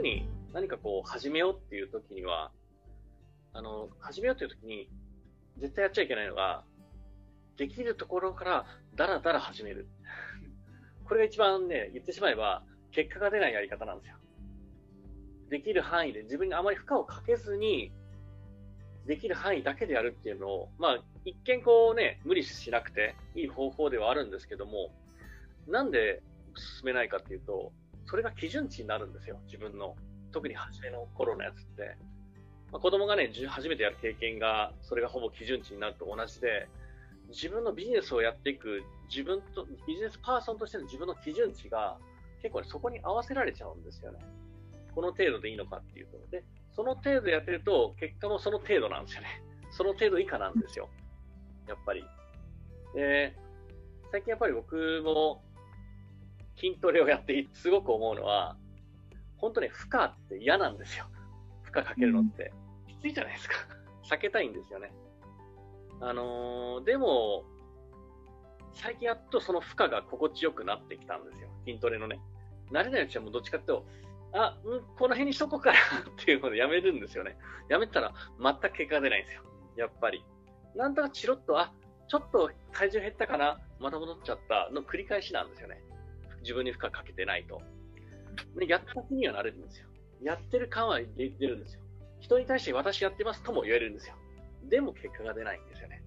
に何かこう始めようっていう時には、あの、始めようっていう時に、絶対やっちゃいけないのが、できるところからダラダラ始める。これが一番ね、言ってしまえば、結果が出ないやり方なんですよ。できる範囲で自分にあまり負荷をかけずに、できる範囲だけでやるっていうのを、まあ、一見こうね、無理しなくていい方法ではあるんですけども、なんで進めないかっていうと、それが基準値になるんですよ、自分の。特に初めの頃のやつって。まあ、子供がね、初めてやる経験が、それがほぼ基準値になると同じで、自分のビジネスをやっていく、自分と、ビジネスパーソンとしての自分の基準値が、結構ね、そこに合わせられちゃうんですよね。この程度でいいのかっていうと。で、その程度やってると、結果もその程度なんですよね。その程度以下なんですよ。やっぱり。で、最近やっぱり僕も筋トレをやってすごく思うのは、本当ね、負荷って嫌なんですよ。負荷かけるのって。きついじゃないですか。避けたいんですよね。あのー、でも、最近やっとその負荷が心地よくなってきたんですよ。筋トレのね。慣れないうちはもうどっちかっていうと、あ、うん、この辺にしとこうかなっていうのでやめるんですよね。やめたら全く結果が出ないんですよ。やっぱり。なんとかチロッと、あ、ちょっと体重減ったかなまた戻っちゃったの繰り返しなんですよね。自分に負荷かけてないと。で、やった気にはなれるんですよ。やってる感は出るんですよ。人に対して私やってますとも言えるんですよ。でも結果が出ないんですよね。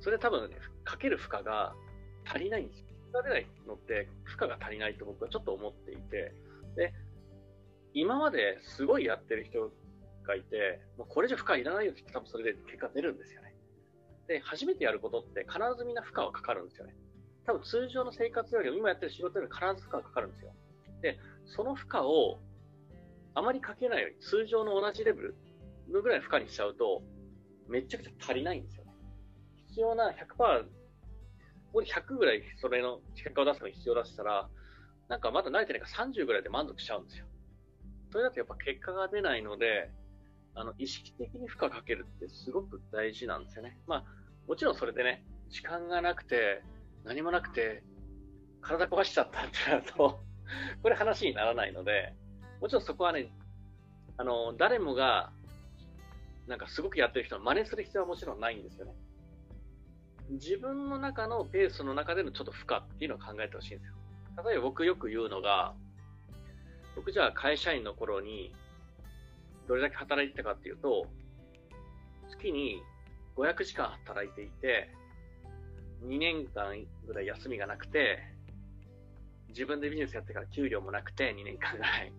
それは多分ね、かける負荷が足りないんですよ。負荷が出ないのって負荷が足りないと僕はちょっと思っていて、で、今まですごいやってる人がいて、もうこれじゃ負荷いらないよって多分それで結果出るんですよね。で、初めてやることって必ずみんな負荷はかかるんですよね。多分通常の生活よりも今やってる仕事より必ず負荷がかかるんですよ。で、その負荷をあまりかけないように、通常の同じレベルのぐらいの負荷にしちゃうと、めちゃくちゃ足りないんですよね。必要な100%、ここで100ぐらいそれの結果を出すのが必要だしたら、なんかまだ慣れてないから30ぐらいで満足しちゃうんですよ。それだとやっぱ結果が出ないので、あの、意識的に負荷かけるってすごく大事なんですよね。まあ、もちろんそれでね、時間がなくて、何もなくて、体壊しちゃったってなるとこれ話にならないので、もちろんそこはね、あの、誰もが、なんかすごくやってる人の真似する必要はもちろんないんですよね。自分の中のペースの中でのちょっと負荷っていうのを考えてほしいんですよ。例えば僕よく言うのが、僕じゃあ会社員の頃にどれだけ働いてたかっていうと、月に500時間働いていて、2年間ぐらい休みがなくて、自分でビジネスやってから給料もなくて2年間ぐらい。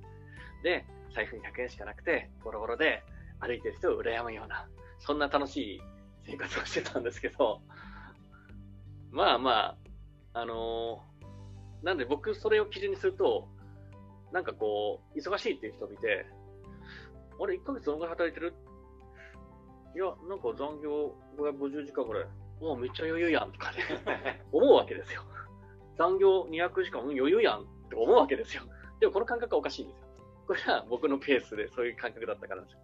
で、財布に100円しかなくて、ボロボロで歩いてる人を羨むような、そんな楽しい生活をしてたんですけど、まあまあ、あのー、なんで僕それを基準にすると、なんかこう、忙しいっていう人を見て、あれ、1ヶ月どのぐらい働いてる？いや、なんか残業550時間ぐらい。もうめっちゃ余裕やんとかね、思うわけですよ。残業200時間、余裕やんって思うわけですよ。でもこの感覚はおかしいんですよ。これは僕のペースでそういう感覚だったからですよ。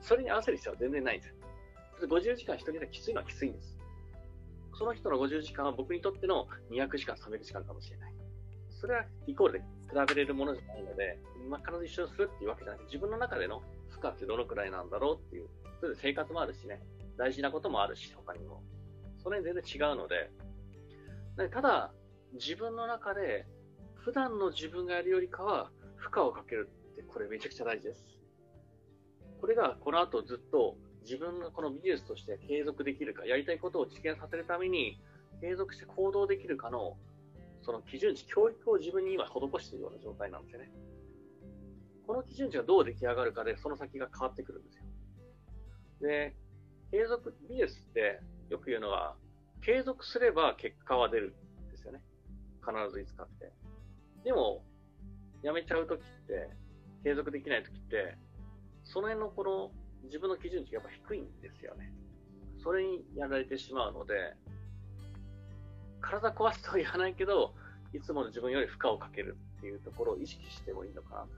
それに合わせる必要は全然ないんですよ。50時間一人できついのはきついんです。その人の50時間は僕にとっての200時間、300時間かもしれない。それはイコールで比べれるものじゃないので、ま、必ず一緒にするっていうわけじゃなくて、自分の中での負荷ってどのくらいなんだろうっていう、それで生活もあるしね、大事なこともあるし、他にも。それ全然違うので、ただ、自分の中で、普段の自分がやるよりかは、負荷をかけるって、これめちゃくちゃ大事です。これがこの後ずっと自分のこのビジネスとして継続できるか、やりたいことを実現させるために、継続して行動できるかの、その基準値、教育を自分に今施しているような状態なんですよね。この基準値がどう出来上がるかで、その先が変わってくるんですよ。で、継続、ビジネスってよく言うのは、継続すれば結果は出るんですよね。必ずいつかって。でも、やめちゃうときって、継続できないときって、その辺のこの自分の基準値がやっぱ低いんですよね。それにやられてしまうので、体壊すとは言わないけど、いつもの自分より負荷をかけるっていうところを意識してもいいのかなと。